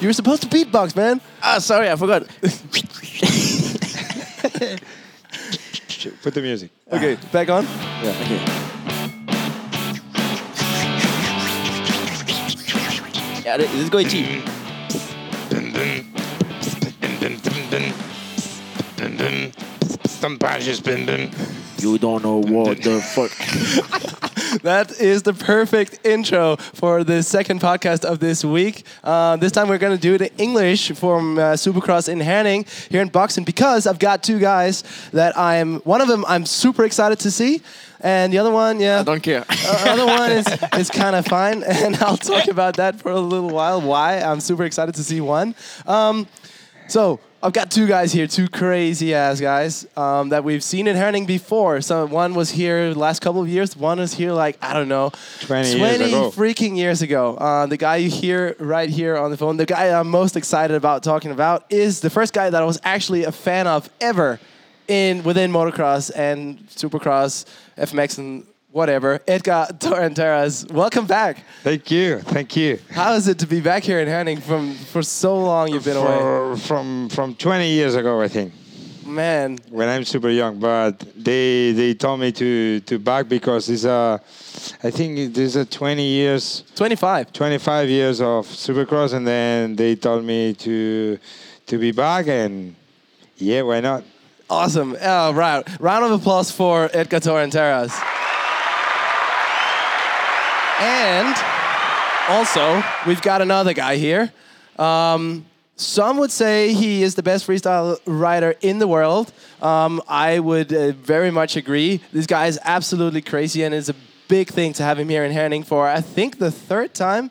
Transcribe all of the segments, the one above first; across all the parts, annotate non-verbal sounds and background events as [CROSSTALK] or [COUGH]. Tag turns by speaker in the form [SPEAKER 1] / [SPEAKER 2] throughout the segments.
[SPEAKER 1] You were supposed to beatbox, man.
[SPEAKER 2] Ah, sorry, I forgot.
[SPEAKER 3] Put the music.
[SPEAKER 1] Okay, back on.
[SPEAKER 3] Yeah.
[SPEAKER 2] Okay. Yeah, this is going cheap. You don't know what the fuck. [LAUGHS]
[SPEAKER 1] That is the perfect intro for the second podcast of this week. Uh, this time we're going to do it in English from uh, Supercross in Herning here in Boxen because I've got two guys that I'm, one of them I'm super excited to see, and the other one, yeah.
[SPEAKER 2] I don't care.
[SPEAKER 1] Uh, other one is, is kind of fine, [LAUGHS] and I'll talk about that for a little while. Why I'm super excited to see one. Um, so I've got two guys here, two crazy ass guys um, that we've seen in Herning before. So one was here last couple of years. One was here like I don't know,
[SPEAKER 3] 20 years ago.
[SPEAKER 1] freaking years ago. Uh, the guy you hear right here on the phone, the guy I'm most excited about talking about is the first guy that I was actually a fan of ever in within motocross and supercross, FMX and whatever. Edgar Torronteras, welcome back.
[SPEAKER 3] Thank you. Thank you.
[SPEAKER 1] How is it to be back here in Herning from for so long you've been away?
[SPEAKER 3] From from 20 years ago, I think,
[SPEAKER 1] Man,
[SPEAKER 3] when I'm super young. But they they told me to to back because it's a, I think there's a 20 years,
[SPEAKER 1] 25.
[SPEAKER 3] 25 years of Supercross, and then they told me to to be back, and yeah, why not?
[SPEAKER 1] Awesome. Right. Round of applause for Edgar Torronteras. And also, we've got another guy here. Um, some would say he is the best freestyle rider in the world. Um, I would uh, very much agree. This guy is absolutely crazy, and it's a big thing to have him here in Herning for, I think, the third time.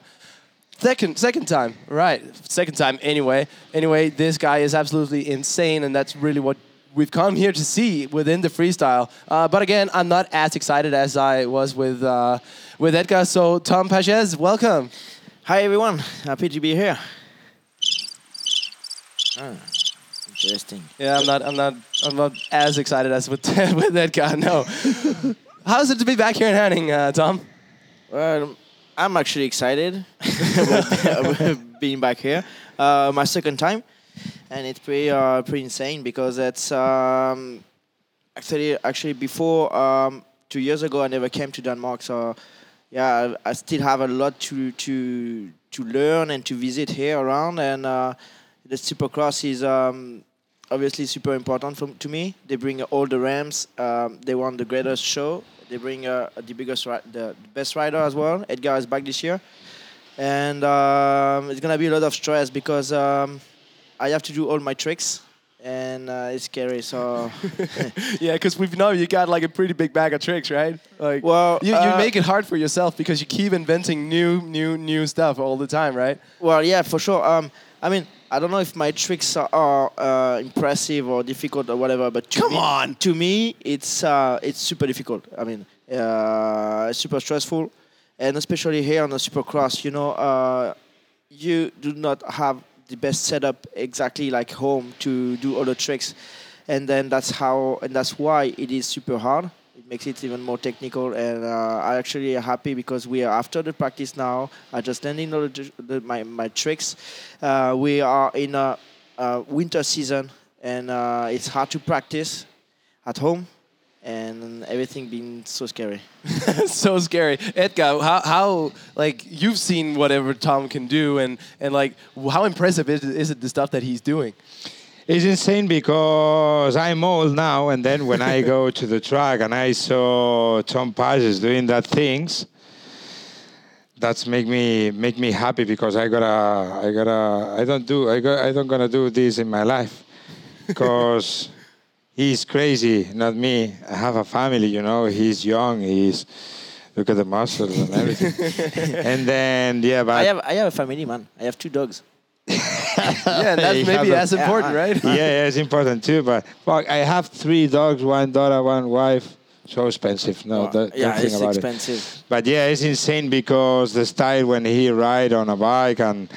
[SPEAKER 1] Second, second time, right? Second time, anyway. Anyway, this guy is absolutely insane, and that's really what we've come here to see within the freestyle. Uh, but again, I'm not as excited as I was with uh, with Edgar. So, Tom Pages, welcome.
[SPEAKER 2] Hi everyone, happy to be here. Ah, interesting.
[SPEAKER 1] Yeah, I'm not, I'm not, I'm not as excited as with [LAUGHS] with Edgar. No. [LAUGHS] How's it to be back here in Herning, uh, Tom?
[SPEAKER 2] Well, I'm actually excited [LAUGHS] being back here. Uh, my second time, and it's pretty uh, pretty insane because it's um, actually actually before um, two years ago I never came to Denmark, so yeah, I, I still have a lot to to to learn and to visit here around, and uh, the Supercross is. Um, Obviously, super important for, to me. They bring all the Rams. Um, they want the greatest show. They bring uh, the biggest, ri- the best rider as well. Edgar is back this year, and um, it's gonna be a lot of stress because um, I have to do all my tricks, and uh, it's scary. So [LAUGHS]
[SPEAKER 1] yeah, because we know you got like a pretty big bag of tricks, right? Like,
[SPEAKER 2] Well,
[SPEAKER 1] you, you
[SPEAKER 2] uh,
[SPEAKER 1] make it hard for yourself because you keep inventing new, new, new stuff all the time, right?
[SPEAKER 2] Well, yeah, for sure. Um, I mean, I don't know if my tricks are, are uh, impressive or difficult or whatever, but to
[SPEAKER 1] Come
[SPEAKER 2] me,
[SPEAKER 1] on.
[SPEAKER 2] to me, it's uh, it's super difficult. I mean, uh, super stressful, and especially here on the Supercross, you know, uh, you do not have the best setup exactly like home to do all the tricks, and then that's how and that's why it is super hard. It makes it even more technical, and uh, I actually happy because we are after the practice now. I just landing all the, the, my my tricks. Uh, we are in a, a winter season, and uh, it's hard to practice at home, and everything being so scary. [LAUGHS]
[SPEAKER 1] so scary. Edgar, how, how like you've seen whatever Tom can do, and and like how impressive is, is it the stuff that he's doing?
[SPEAKER 3] It's insane because I'm old now, and then when I go [LAUGHS] to the track and I saw Tom Pages doing that things, that's make me make me happy because I gotta I gotta I don't do I got I don't gonna do this in my life because he's crazy, not me. I have a family, you know. He's young. He's look at the muscles and everything. [LAUGHS] and then yeah, but
[SPEAKER 2] I have I have a family, man. I have two dogs.
[SPEAKER 1] Yeah, that's [LAUGHS] maybe
[SPEAKER 3] have
[SPEAKER 1] as
[SPEAKER 3] a-
[SPEAKER 1] important, right?
[SPEAKER 3] yeah, yeah, it's important too. But well, I have three dogs, one daughter, one wife. So expensive. No,
[SPEAKER 2] Well,
[SPEAKER 3] don't,
[SPEAKER 2] yeah,
[SPEAKER 3] think
[SPEAKER 2] it's
[SPEAKER 3] about
[SPEAKER 2] expensive.
[SPEAKER 3] it. But yeah, it's insane because the style when he ride on a bike and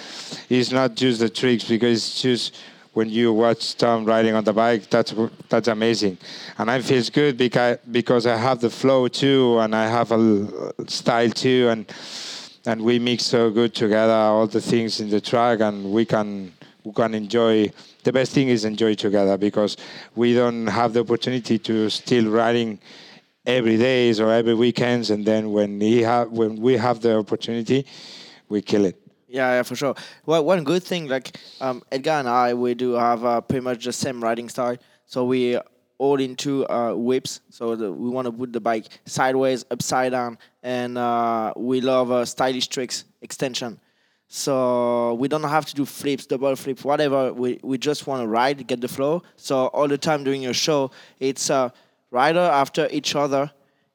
[SPEAKER 3] it's not just the tricks because it's just when you watch Tom riding on the bike, that's that's amazing, and I feel good because because I have the flow too and I have a style too and and we mix so good together all the things in the track, and we can we can enjoy. The best thing is enjoy together because we don't have the opportunity to still riding every days or every weekends, and then when he have when we have the opportunity, we kill it.
[SPEAKER 2] Yeah, yeah, for sure. Well, one good thing, like um, Edgar and I, we do have uh, pretty much the same riding style. So we all into uh, whips. So the, we want to put the bike sideways, upside down, and uh, we love uh, stylish tricks, extension. So we don't have to do flips, double flips, whatever. We we just want to ride, get the flow. So all the time during your show, it's uh, rider after each other.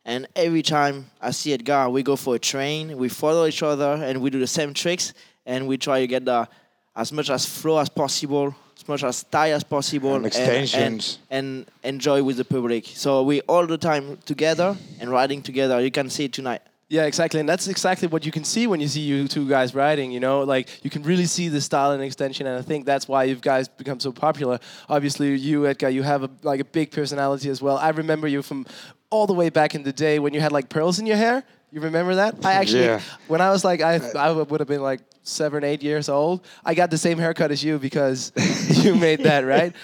[SPEAKER 2] And every time I see Edgar, we go for a train, we follow each other, and we do the same tricks, and we try to get the as much as flow as possible, as much as style as possible,
[SPEAKER 3] And extensions.
[SPEAKER 2] and, and enjoy with the public. So we all the time together and riding together. You can see it tonight.
[SPEAKER 1] Yeah, exactly, and that's exactly what you can see when you see you two guys riding. You know, like you can really see the style and extension, and I think that's why you guys become so popular. Obviously, you Edgar, you have a, like a big personality as well. I remember you from all the way back in the day when you had like pearls in your hair. You remember that? I actually,
[SPEAKER 3] Yeah.
[SPEAKER 1] when I was like, I, I would have been like seven, eight years old. I got the same haircut as you because [LAUGHS] you made that, right? [LAUGHS]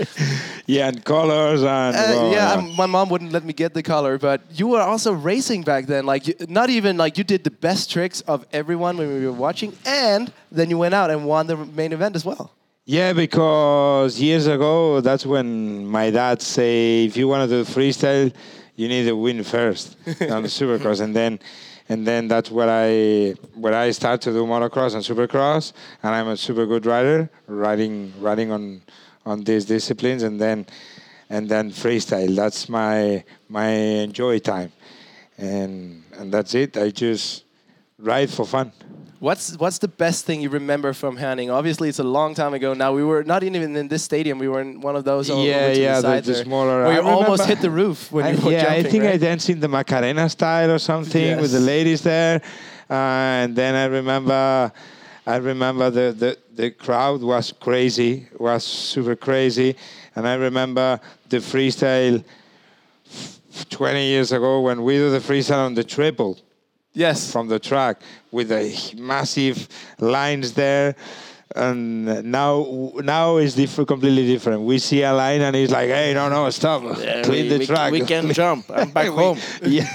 [SPEAKER 3] Yeah, and colors and
[SPEAKER 1] Uh,
[SPEAKER 3] well,
[SPEAKER 1] yeah, um, my mom wouldn't let me get the color, but you were also racing back then. Like, you, not even like you did the best tricks of everyone when we were watching, and then you went out and won the main event as well.
[SPEAKER 3] Yeah, because years ago, that's when my dad say, if you want to do freestyle, you need to win first on the supercross, and then, and then that's where I where I start to do motocross and supercross, and I'm a super good rider, riding riding on on these disciplines, and then and then freestyle. That's my my enjoy time, and and that's it. I just ride for fun.
[SPEAKER 1] What's what's the best thing you remember from Herning? Obviously, it's a long time ago now. We were not even in this stadium. We were in one of those.
[SPEAKER 3] Yeah, yeah,
[SPEAKER 1] the,
[SPEAKER 3] the- smaller-
[SPEAKER 1] Where you almost hit the [LAUGHS] roof when
[SPEAKER 3] I-
[SPEAKER 1] you were
[SPEAKER 3] yeah,
[SPEAKER 1] jumping.
[SPEAKER 3] I think I danced in the Macarena style or something with the ladies there, uh, and then I remember, I remember the, the the crowd was crazy, was super crazy, and I remember the freestyle. f- 20 years ago when we do the freestyle on the triple
[SPEAKER 1] Yes.
[SPEAKER 3] from the track with the massive lines there and now now it's different completely different we see a line and it's like hey no no stop clean
[SPEAKER 2] we,
[SPEAKER 3] the
[SPEAKER 2] we,
[SPEAKER 3] track
[SPEAKER 2] We can jump. I'm back [LAUGHS] home. [LAUGHS]
[SPEAKER 3] yeah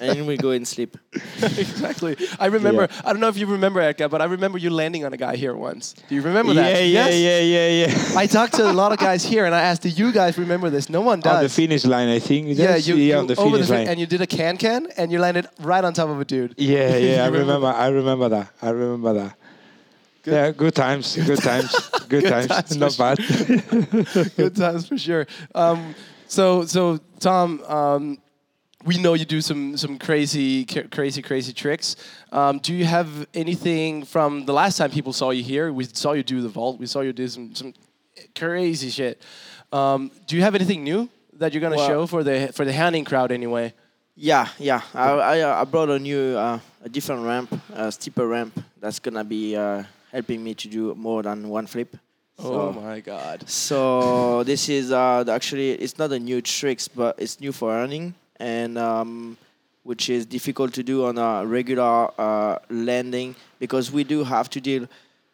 [SPEAKER 2] and we go and sleep. [LAUGHS]
[SPEAKER 1] exactly. I remember. I don't know if you remember Edgar, but I remember you landing on a guy here once. Do you remember that?
[SPEAKER 3] yeah yeah
[SPEAKER 1] Yes?
[SPEAKER 3] yeah yeah yeah
[SPEAKER 1] I talked to a lot of guys here, and I asked, "Do you guys remember this?" No one does.
[SPEAKER 3] on the finish line I think
[SPEAKER 1] yeah, you,
[SPEAKER 3] yeah on the finish
[SPEAKER 1] fin-
[SPEAKER 3] line
[SPEAKER 1] and you did a can can, and you landed right on top of a dude.
[SPEAKER 3] yeah yeah I
[SPEAKER 1] remember
[SPEAKER 3] I remember that I remember that
[SPEAKER 1] Good.
[SPEAKER 3] yeah good times good times [LAUGHS] good,
[SPEAKER 1] Good
[SPEAKER 3] times,
[SPEAKER 1] times, [LAUGHS]
[SPEAKER 3] not
[SPEAKER 1] for
[SPEAKER 3] bad [LAUGHS]
[SPEAKER 1] Good times for sure. Um, so, so Tom, um, we know you do some some crazy, ca- crazy, crazy tricks. Um, do you have anything from the last time people saw you here? We saw you do the vault. We saw you do some some crazy shit. Um, do you have anything new that you're gonna
[SPEAKER 2] Well-
[SPEAKER 1] show for the for the Herning crowd anyway?
[SPEAKER 2] Yeah, yeah. I I, uh, I brought a new, uh, a different ramp, a steeper ramp. That's gonna be uh, helping me to do more than one flip.
[SPEAKER 1] oh my god!
[SPEAKER 2] So this is uh, actually it's not a new tricks, but it's new for earning, and um, which is difficult to do on a regular uh, landing because we do have to deal.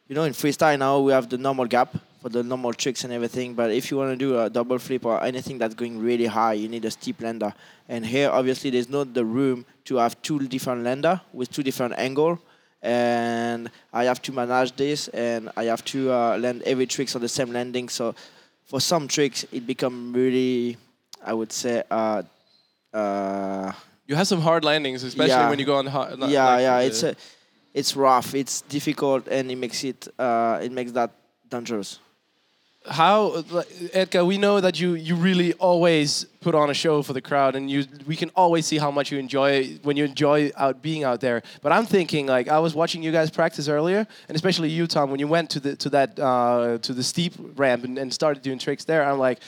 [SPEAKER 2] You know, in freestyle now we have the normal gap for the normal tricks and everything. But if you want to do a double flip or anything that's going really high, you need a steep lander. And here, obviously, there's not the room to have two different lander with two different angle. And I have to manage this, and I have to uh, land every tricks on the same landing. So, for some tricks, it become really, I would say, uh, uh,
[SPEAKER 1] You have some hard landings, especially
[SPEAKER 2] Yeah.
[SPEAKER 1] when you go on. Hard,
[SPEAKER 2] yeah, yeah. It's a, it's rough. It's difficult, and it makes it, uh, it makes that dangerous.
[SPEAKER 1] How Edgar, we know that you you really always put on a show for the crowd, and you we can always see how much you enjoy when you enjoy out being out there. But I'm thinking like I was watching you guys practice earlier, and especially you, Tom, when you went to the to that uh, to the steep ramp and, and started doing tricks there. I'm like.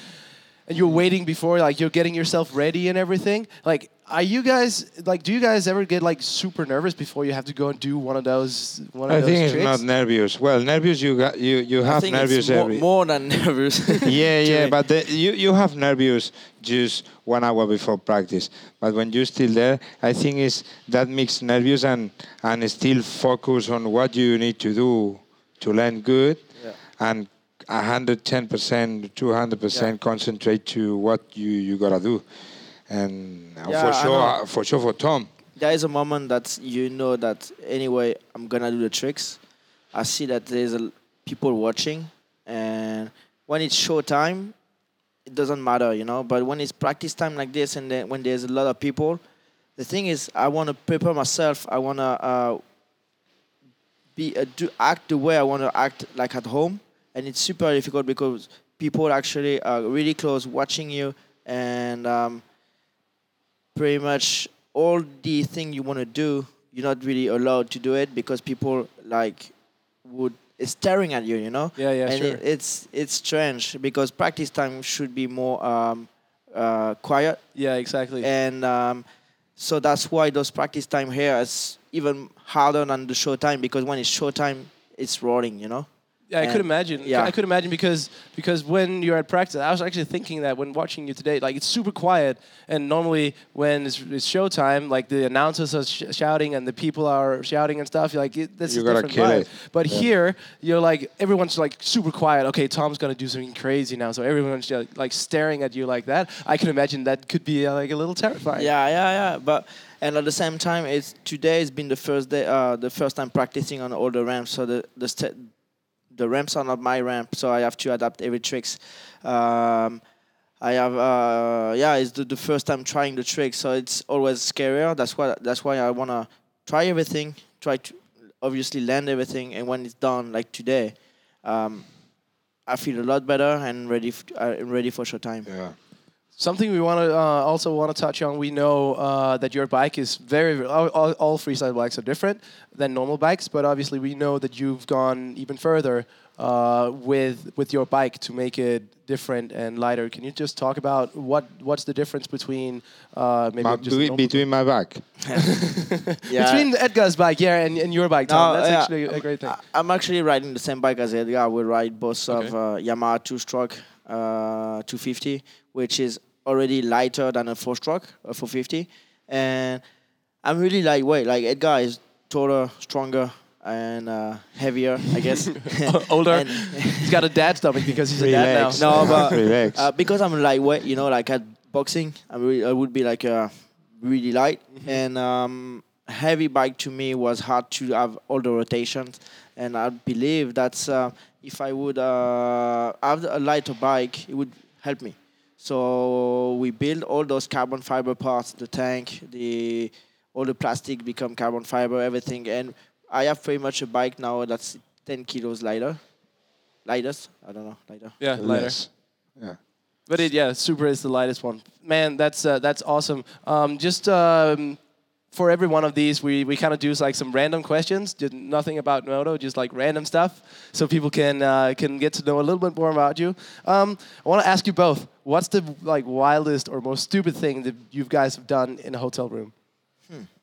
[SPEAKER 1] And you're waiting before, like you're getting yourself ready and everything. Like are you guys like? Do you guys ever get like super nervous before you have to go and do one of those? One of
[SPEAKER 3] I
[SPEAKER 1] those
[SPEAKER 3] think it's
[SPEAKER 1] tricks?
[SPEAKER 3] not nervous. Well, nervous you got you you
[SPEAKER 2] I
[SPEAKER 3] have
[SPEAKER 2] think
[SPEAKER 3] nervous
[SPEAKER 2] it's more,
[SPEAKER 3] every.
[SPEAKER 2] more than [LAUGHS] nervous.
[SPEAKER 3] yeah, [LAUGHS] yeah, but the, you you have nervous just one hour before practice. But when you're still there, I think is that mix nervous and and still focus on what you need to do to learn good,
[SPEAKER 2] Yeah.
[SPEAKER 3] and hundred ten percent, two hundred percent concentrate to what you you gotta do, and uh,
[SPEAKER 2] Yeah,
[SPEAKER 3] for sure, uh, for sure for Tom.
[SPEAKER 2] there is a moment that you know that anyway I'm gonna do the tricks. I see that there's a, people watching, and when it's show time, it doesn't matter, you know. But when it's practice time like this, and then when there's a lot of people, the thing is I want to prepare myself. I want to uh, be uh, do act the way I want to act like at home, and it's super difficult because people actually are really close watching you, and um, pretty much all the thing you want to do, you're not really allowed to do it because people like would staring at you, you know.
[SPEAKER 1] Yeah, yeah,
[SPEAKER 2] and
[SPEAKER 1] sure.
[SPEAKER 2] it, it's it's strange because practice time should be more um, uh, quiet
[SPEAKER 1] Yeah, exactly.
[SPEAKER 2] and um, so that's why those practice time here is even harder than the show time because when it's show time, it's rolling, you know.
[SPEAKER 1] Yeah, I could imagine.
[SPEAKER 2] yeah.
[SPEAKER 1] I could imagine because because when you're at practice, I was actually thinking that when watching you today, like it's super quiet, and normally when it's, it's showtime, like the announcers are sh- shouting and the people are shouting and stuff. You're Like it, that's
[SPEAKER 3] You
[SPEAKER 1] a
[SPEAKER 3] gotta
[SPEAKER 1] different vibe.
[SPEAKER 3] it.
[SPEAKER 1] But here, you're like everyone's like super quiet. Okay, Tom's gonna do something crazy now, so everyone's just, like staring at you like that. I can imagine that could be uh, like a little terrifying.
[SPEAKER 2] Yeah, yeah, yeah. But and at the same time, it's today has been the first day, uh, the first time practicing on all the ramps. So the the the ramps are not my ramp, so I have to adapt every tricks. Um, I have uh, yeah, it's the, the first time trying the trick, so it's always scarier. That's why that's why I wanna try everything, try to obviously land everything, and when it's done, like today, um, I feel a lot better and ready f- uh, ready for showtime.
[SPEAKER 3] Yeah.
[SPEAKER 1] Something we want to uh, also want to touch on. We know uh, that your bike is very, very all, all, all freestyle bikes are different than normal bikes, but obviously we know that you've gone even further uh, with with your bike to make it different and lighter. Can you just talk about what what's the difference between uh, maybe
[SPEAKER 3] My-
[SPEAKER 1] just a
[SPEAKER 3] between my back. [LAUGHS]
[SPEAKER 2] Yeah.
[SPEAKER 1] between Edgar's bike, yeah, and, and your bike, Tom?
[SPEAKER 2] No,
[SPEAKER 1] That's
[SPEAKER 2] yeah,
[SPEAKER 1] actually a great thing.
[SPEAKER 2] I- I'm actually riding the same bike as Edgar. We ride both
[SPEAKER 1] Okay.
[SPEAKER 2] of uh, Yamaha two-stroke uh, 250, which is already lighter than a four-stroke, a 450. And I'm really lightweight. Like Edgar is taller, stronger, and uh, heavier, I guess. [LAUGHS]
[SPEAKER 1] Older. He's got a dad stomach because he's a dad
[SPEAKER 3] Relax.
[SPEAKER 1] now.
[SPEAKER 2] No, but [LAUGHS]
[SPEAKER 3] Relax.
[SPEAKER 2] uh, because I'm lightweight, you know, like at boxing, I, really, I would be like uh, really light. And um, heavy bike to me was hard to have all the rotations. And I believe that's uh, if I would uh, have a lighter bike, it would help me. So we build all those carbon fiber parts, the tank, the all the plastic become carbon fiber, everything. And I have pretty much a bike now that's 10 kilos lighter. Lightest, I don't know, lighter.
[SPEAKER 1] Yeah, lighter.
[SPEAKER 3] Less. Yeah.
[SPEAKER 1] But it, yeah, Super is the lightest one. Man, that's uh, that's awesome. Um, just um, for every one of these, we, we kind of do like some random questions, did nothing about Moto, just like random stuff, so people can uh, can get to know a little bit more about you. Um, I want to ask you both: What's the like wildest or most stupid thing that you guys have done in a hotel room?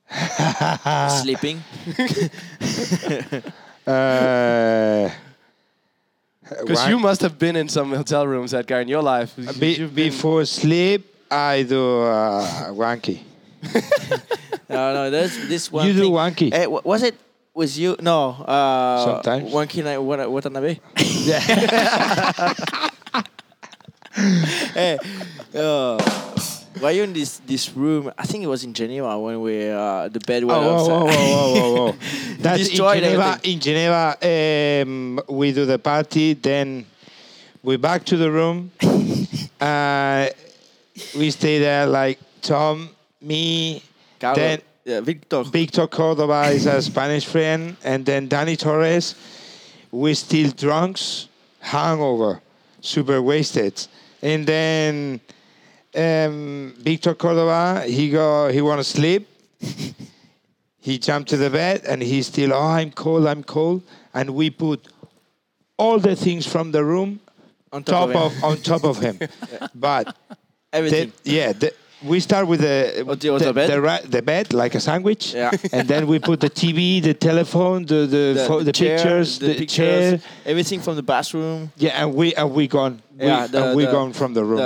[SPEAKER 1] [LAUGHS]
[SPEAKER 2] Sleeping. [LAUGHS]
[SPEAKER 3] Uh,
[SPEAKER 1] Because
[SPEAKER 3] one-
[SPEAKER 1] you must have been in some hotel rooms, Edgar, in your life.
[SPEAKER 3] be- before sleep, I do uh, wanky. [LAUGHS]
[SPEAKER 2] No, no, there's this one.
[SPEAKER 3] You do
[SPEAKER 2] thing.
[SPEAKER 3] wanky.
[SPEAKER 2] Eh, wa- was it? Was you? No. Uh,
[SPEAKER 3] Sometimes.
[SPEAKER 2] Wanky night. What? What Watanabe. [LAUGHS]
[SPEAKER 3] Yeah.
[SPEAKER 2] hey, [LAUGHS] uh, were you in this this room? I think it was in Geneva when we uh, the bed
[SPEAKER 3] Oh,
[SPEAKER 2] went
[SPEAKER 3] whoa,
[SPEAKER 2] outside.
[SPEAKER 3] whoa, whoa, whoa, whoa, whoa. That's in
[SPEAKER 2] Destroyed
[SPEAKER 3] Geneva.
[SPEAKER 2] everything.
[SPEAKER 3] In Geneva, um, we do the party. Then we back to the room. uh, we stay there like Tom, me, then
[SPEAKER 2] yeah, Victor.
[SPEAKER 3] Victor Cordova is a Spanish friend, and then Dany Torres. We still drunks, hangover, super wasted, and then um, Victor Cordova he go he want to sleep. [LAUGHS] he jumped to the bed and he still oh I'm cold I'm cold, and we put all the things from the room
[SPEAKER 2] On
[SPEAKER 3] top
[SPEAKER 2] top of
[SPEAKER 3] of on top of him, [LAUGHS] but
[SPEAKER 2] Everything.
[SPEAKER 3] the, yeah, the, we start with the
[SPEAKER 2] Oh, the- the bed?
[SPEAKER 3] the, ra- the bed like a sandwich.
[SPEAKER 2] Yeah.
[SPEAKER 3] and then we put the TV, the telephone, the the,
[SPEAKER 2] The, chair,
[SPEAKER 3] pictures, the, chair.
[SPEAKER 2] everything from the bathroom.
[SPEAKER 3] Yeah, and we and we gone. We,
[SPEAKER 2] Yeah, the-
[SPEAKER 3] and we gone from the room.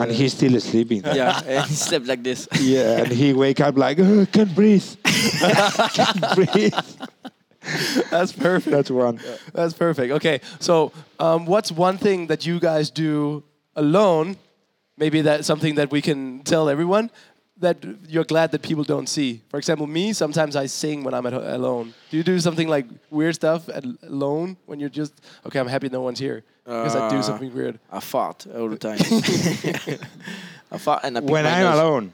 [SPEAKER 3] And he's still sleeping. [LAUGHS]
[SPEAKER 2] yeah, and he slept like this. [LAUGHS]
[SPEAKER 3] Yeah, and he wake up like, oh, can't breathe. [LAUGHS] can't breathe.
[SPEAKER 1] That's perfect.
[SPEAKER 3] That's one.
[SPEAKER 1] That's perfect. Okay, so um, what's one thing that you guys do alone? Maybe that's something that we can tell everyone that you're glad that people don't see. For example, me, sometimes I sing when I'm at alone. Do you do something like weird stuff at alone when you're just okay? I'm happy no one's here because I do
[SPEAKER 2] Uh,
[SPEAKER 1] something weird.
[SPEAKER 2] I fart all the time. [LAUGHS] I fart and I
[SPEAKER 3] When I'm
[SPEAKER 2] nose.
[SPEAKER 3] alone.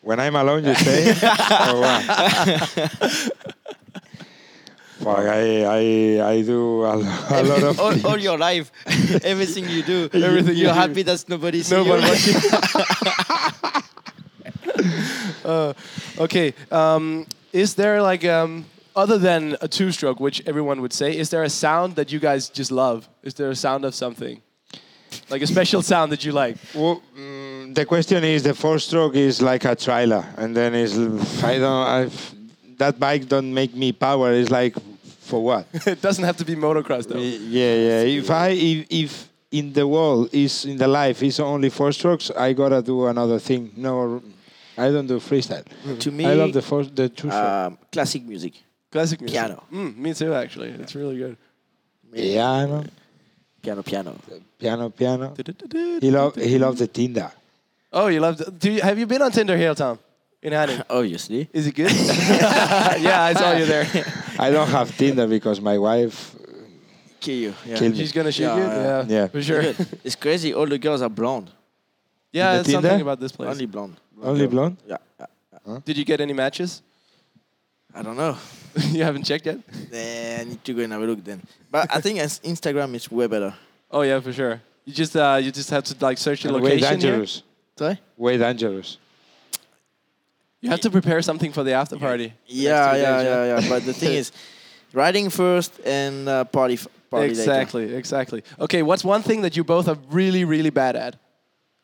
[SPEAKER 3] When I'm alone, you say? [LAUGHS] [LAUGHS] or? Fuck, I, I, I do a, a lot of
[SPEAKER 2] all, all your life, everything you do, [LAUGHS]
[SPEAKER 1] Everything you
[SPEAKER 2] you're
[SPEAKER 1] do.
[SPEAKER 2] happy that nobody sees
[SPEAKER 1] Nobody
[SPEAKER 2] you.
[SPEAKER 1] watching. [LAUGHS] [LAUGHS] uh, okay. Um, is there like um, other than a two-stroke, which everyone would say, is there a sound that you guys just love? Is there a sound of something, like a special sound that you like?
[SPEAKER 3] Well, mm, the question is the four stroke is like a trailer, and then is I don't I've, that bike don't make me power. It's like for what? [LAUGHS]
[SPEAKER 1] it doesn't have to be motocross though.
[SPEAKER 3] yeah, yeah. If I if, if in the world is in the life is only four strokes, I gotta do another thing. No, I don't do freestyle.
[SPEAKER 2] To me,
[SPEAKER 3] I love the four, the two
[SPEAKER 2] um, classic music.
[SPEAKER 1] Classic music.
[SPEAKER 2] Piano.
[SPEAKER 1] Mm, me too, actually. It's really good.
[SPEAKER 3] piano,
[SPEAKER 2] Piano, piano.
[SPEAKER 3] piano, piano. He love he love the Tinder.
[SPEAKER 1] Oh, you love. The, do you, have you been on Tinder here, Tom? In Herning? [LAUGHS]
[SPEAKER 2] Obviously.
[SPEAKER 1] Is it good? [LAUGHS] yeah, I saw you there. [LAUGHS]
[SPEAKER 3] I don't have Tinder because my wife.
[SPEAKER 2] Kill you. Yeah.
[SPEAKER 3] Kill me.
[SPEAKER 1] She's gonna shoot
[SPEAKER 2] Yeah,
[SPEAKER 1] you.
[SPEAKER 2] yeah.
[SPEAKER 1] Yeah,
[SPEAKER 3] Yeah.
[SPEAKER 1] for sure.
[SPEAKER 2] it's crazy. All the girls are blonde.
[SPEAKER 1] Yeah,
[SPEAKER 3] the
[SPEAKER 1] it's something
[SPEAKER 3] Tinder?
[SPEAKER 1] about this place.
[SPEAKER 2] Only blonde.
[SPEAKER 3] Only blonde?
[SPEAKER 2] Yeah. yeah.
[SPEAKER 1] Did you get any matches?
[SPEAKER 2] I don't know. [LAUGHS]
[SPEAKER 1] you haven't checked yet?
[SPEAKER 2] Eh, I need to go and have a look then. But I think as Instagram is way better.
[SPEAKER 1] Oh yeah, for sure. You just uh, you just have to like search your
[SPEAKER 3] And way
[SPEAKER 1] location. here.
[SPEAKER 3] dangerous.
[SPEAKER 2] Sorry?
[SPEAKER 3] Way dangerous.
[SPEAKER 1] You have to prepare something for the after party.
[SPEAKER 2] Yeah,
[SPEAKER 1] Next two
[SPEAKER 2] yeah,
[SPEAKER 1] days,
[SPEAKER 2] yeah, yeah. But the thing is, [LAUGHS] riding first and uh, party, f- party later.
[SPEAKER 1] Exactly, exactly. Okay, what's one thing that you both are really, really bad at?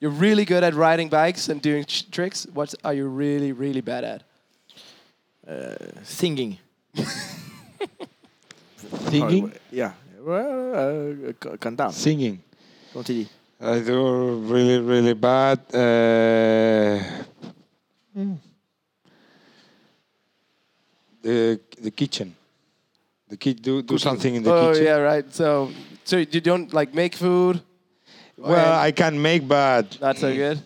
[SPEAKER 1] You're really good at riding bikes and doing ch- tricks. What are you really, really bad at?
[SPEAKER 2] Singing. [LAUGHS]
[SPEAKER 3] Singing?
[SPEAKER 2] Yeah. Well, uh, c- cantar.
[SPEAKER 3] Singing.
[SPEAKER 2] Comment tu dis?
[SPEAKER 3] I do really, really bad. Uh, the the kitchen. The kid do do something in the
[SPEAKER 1] oh
[SPEAKER 3] kitchen.
[SPEAKER 1] yeah, right. So, so you don't like make food?
[SPEAKER 3] Well, I can make, but
[SPEAKER 1] Not so good.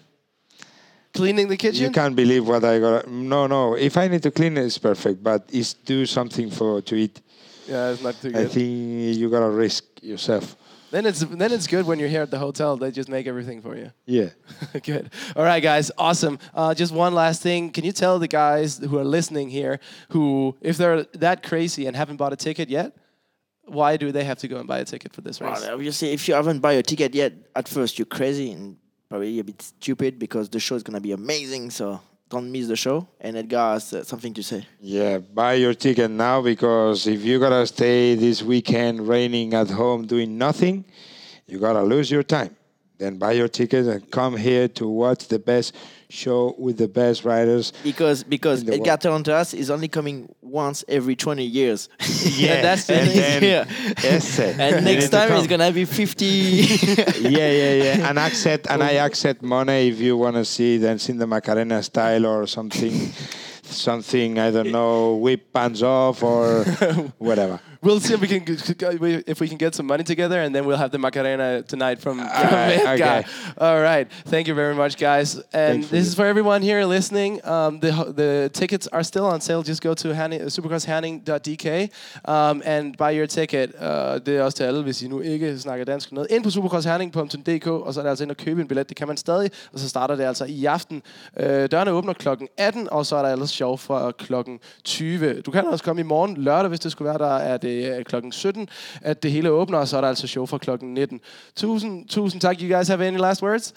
[SPEAKER 1] Cleaning the kitchen.
[SPEAKER 3] you can't believe what I got. No, no. If I need to clean, it's perfect. But it's do something for to eat.
[SPEAKER 1] Yeah, it's not too good.
[SPEAKER 3] I think you gotta risk yourself.
[SPEAKER 1] Then it's then it's good when you're here at the hotel. They just make everything for you.
[SPEAKER 3] Yeah. [LAUGHS]
[SPEAKER 1] Good. All right, guys. Awesome. Uh, just one last thing. Can you tell the guys who are listening here, who, if they're that crazy and haven't bought a ticket yet, why do they have to go and buy a ticket for this race?
[SPEAKER 2] Well, obviously, if you haven't bought a ticket yet, at first you're crazy and probably a bit stupid because the show is gonna be amazing. So don't miss the show. And Edgar has uh, something to say.
[SPEAKER 3] Yeah, buy your ticket now because if you gotta stay this weekend raining at home doing nothing, you gotta lose your time. Then buy your ticket and come here to watch the best show with the best riders.
[SPEAKER 2] Because because Edgar. Tarantas is only coming once every 20 years. [LAUGHS]
[SPEAKER 3] Yeah,
[SPEAKER 2] that's the
[SPEAKER 3] and
[SPEAKER 2] thing. yeah.
[SPEAKER 3] Yes,
[SPEAKER 2] And next time it's gonna be 50. [LAUGHS]
[SPEAKER 3] yeah, yeah, yeah. And accept and I [LAUGHS] accept money if you wanna see dance in the Macarena style or something something I don't know, whip pants off or whatever.
[SPEAKER 1] We'll see if we can if we can get some money together, and then we'll have the Macarena tonight from, from
[SPEAKER 3] right, okay.
[SPEAKER 1] All right. Thank you very much, guys. And this
[SPEAKER 3] you.
[SPEAKER 1] is for everyone here listening. Um, the the tickets are still on sale. Just go to Hanning, supercrosshanning.dk um, and buy your ticket. Uh, det er også til alle, hvis I nu ikke snakker dansk noget. Ind på supercrosshanning.dk, og så er det altså ind og købe en billet. Det kan man stadig, og så starter det altså i aften. Øh, dørene åbner klokken 18, og så er der ellers sjov fra klokken 20. Du kan også komme i morgen lørdag, hvis det skulle være. Der er det øh, klokken 17, at det hele åbner, og så er der altså show fra klokken 19. Tusind, tusind tak. You guys have any last words?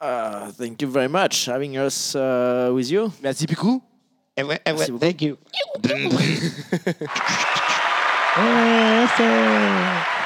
[SPEAKER 2] uh, thank you very much having us uh, with you.
[SPEAKER 1] Merci beaucoup.
[SPEAKER 3] Thank you. [LAUGHS] [LAUGHS]